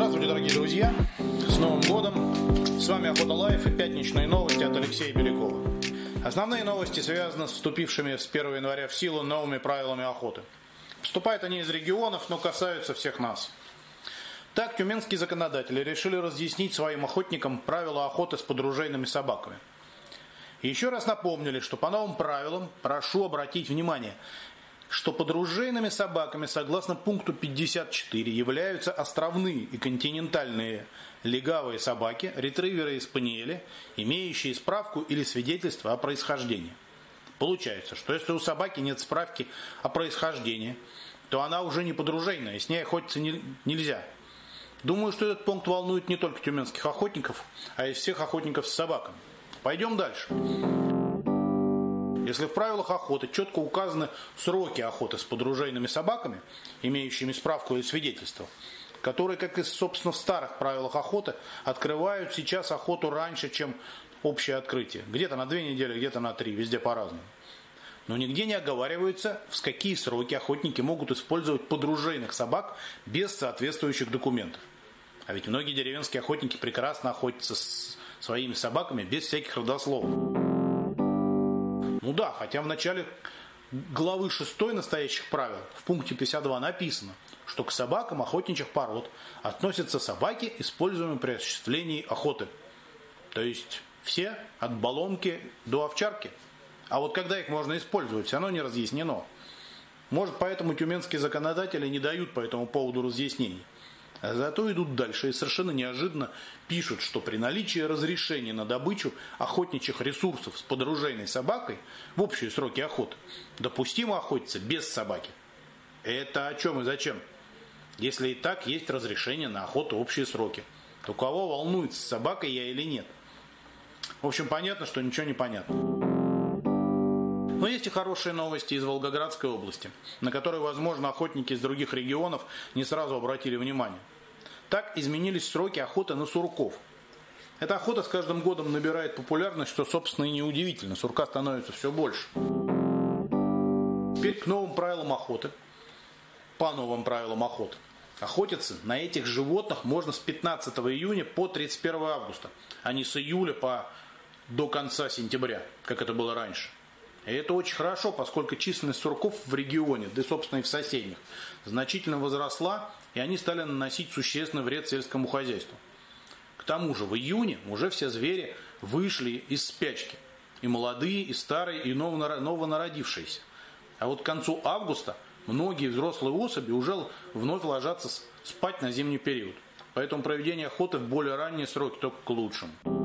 Здравствуйте, дорогие друзья! С Новым годом! С вами Охота Лайф и пятничные новости от Алексея Белякова. Основные новости связаны с вступившими с 1 января в силу новыми правилами охоты. Поступают они из регионов, но касаются всех нас. Так, тюменские законодатели решили разъяснить своим охотникам правила охоты с подружейными собаками. Еще раз напомнили, что по новым правилам, прошу обратить внимание, что подружейными собаками, согласно пункту 54, являются островные и континентальные легавые собаки, ретриверы и спаниели, имеющие справку или свидетельство о происхождении. Получается, что если у собаки нет справки о происхождении, то она уже не подружейная, и с ней охотиться не, нельзя. Думаю, что этот пункт волнует не только тюменских охотников, а и всех охотников с собаками. Пойдем дальше. Если в правилах охоты четко указаны сроки охоты с подружейными собаками, имеющими справку или свидетельство, которые, как и, собственно, в старых правилах охоты, открывают сейчас охоту раньше, чем общее открытие. Где-то на две недели, где-то на три, везде по-разному. Но нигде не оговаривается, в какие сроки охотники могут использовать подружейных собак без соответствующих документов. А ведь многие деревенские охотники прекрасно охотятся с своими собаками без всяких родословов. Ну да, хотя в начале главы 6 настоящих правил в пункте 52 написано, что к собакам охотничьих пород относятся собаки, используемые при осуществлении охоты. То есть все от баллонки до овчарки. А вот когда их можно использовать, все равно не разъяснено. Может, поэтому тюменские законодатели не дают по этому поводу разъяснений. А зато идут дальше и совершенно неожиданно пишут, что при наличии разрешения на добычу охотничьих ресурсов с подружейной собакой в общие сроки охоты допустимо охотиться без собаки. Это о чем и зачем? Если и так есть разрешение на охоту в общие сроки, то кого волнует, с собакой я или нет? В общем, понятно, что ничего не понятно. Но есть и хорошие новости из Волгоградской области, на которые, возможно, охотники из других регионов не сразу обратили внимание. Так изменились сроки охоты на сурков. Эта охота с каждым годом набирает популярность, что, собственно, и неудивительно. Сурка становится все больше. Теперь к новым правилам охоты. По новым правилам охоты. Охотиться на этих животных можно с 15 июня по 31 августа, а не с июля по до конца сентября, как это было раньше. И это очень хорошо, поскольку численность сурков в регионе, да и собственно и в соседних, значительно возросла, и они стали наносить существенный вред сельскому хозяйству. К тому же в июне уже все звери вышли из спячки. И молодые, и старые, и новонародившиеся. А вот к концу августа многие взрослые особи уже вновь ложатся спать на зимний период. Поэтому проведение охоты в более ранние сроки только к лучшему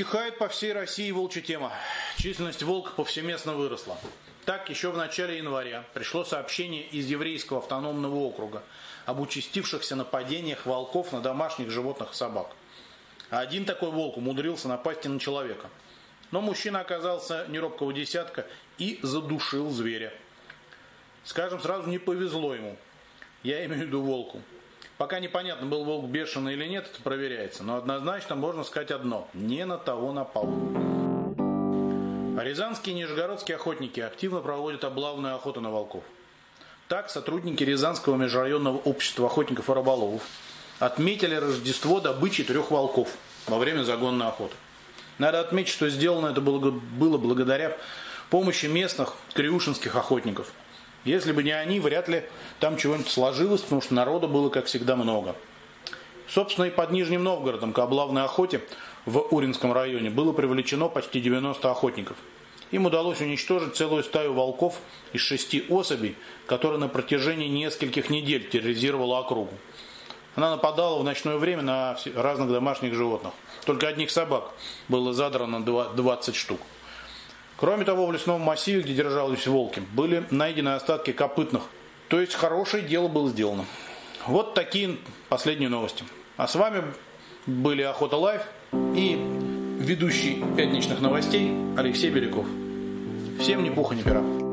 утихает по всей России волчья тема. Численность волка повсеместно выросла. Так, еще в начале января пришло сообщение из еврейского автономного округа об участившихся нападениях волков на домашних животных собак. Один такой волк умудрился напасть и на человека. Но мужчина оказался неробкого десятка и задушил зверя. Скажем, сразу не повезло ему. Я имею в виду волку. Пока непонятно, был волк бешеный или нет, это проверяется. Но однозначно можно сказать одно. Не на того напал. Рязанские и нижегородские охотники активно проводят облавную охоту на волков. Так, сотрудники Рязанского межрайонного общества охотников и рыболовов отметили Рождество добычи трех волков во время загонной охоты. Надо отметить, что сделано это было, благодаря помощи местных криушинских охотников – если бы не они, вряд ли там чего-нибудь сложилось, потому что народа было, как всегда, много. Собственно, и под Нижним Новгородом к облавной охоте в Уринском районе было привлечено почти 90 охотников. Им удалось уничтожить целую стаю волков из шести особей, которая на протяжении нескольких недель терроризировала округу. Она нападала в ночное время на разных домашних животных. Только одних собак было задрано 20 штук. Кроме того, в лесном массиве, где держались волки, были найдены остатки копытных. То есть хорошее дело было сделано. Вот такие последние новости. А с вами были Охота Лайф и ведущий пятничных новостей Алексей Беляков. Всем ни пуха, ни пера.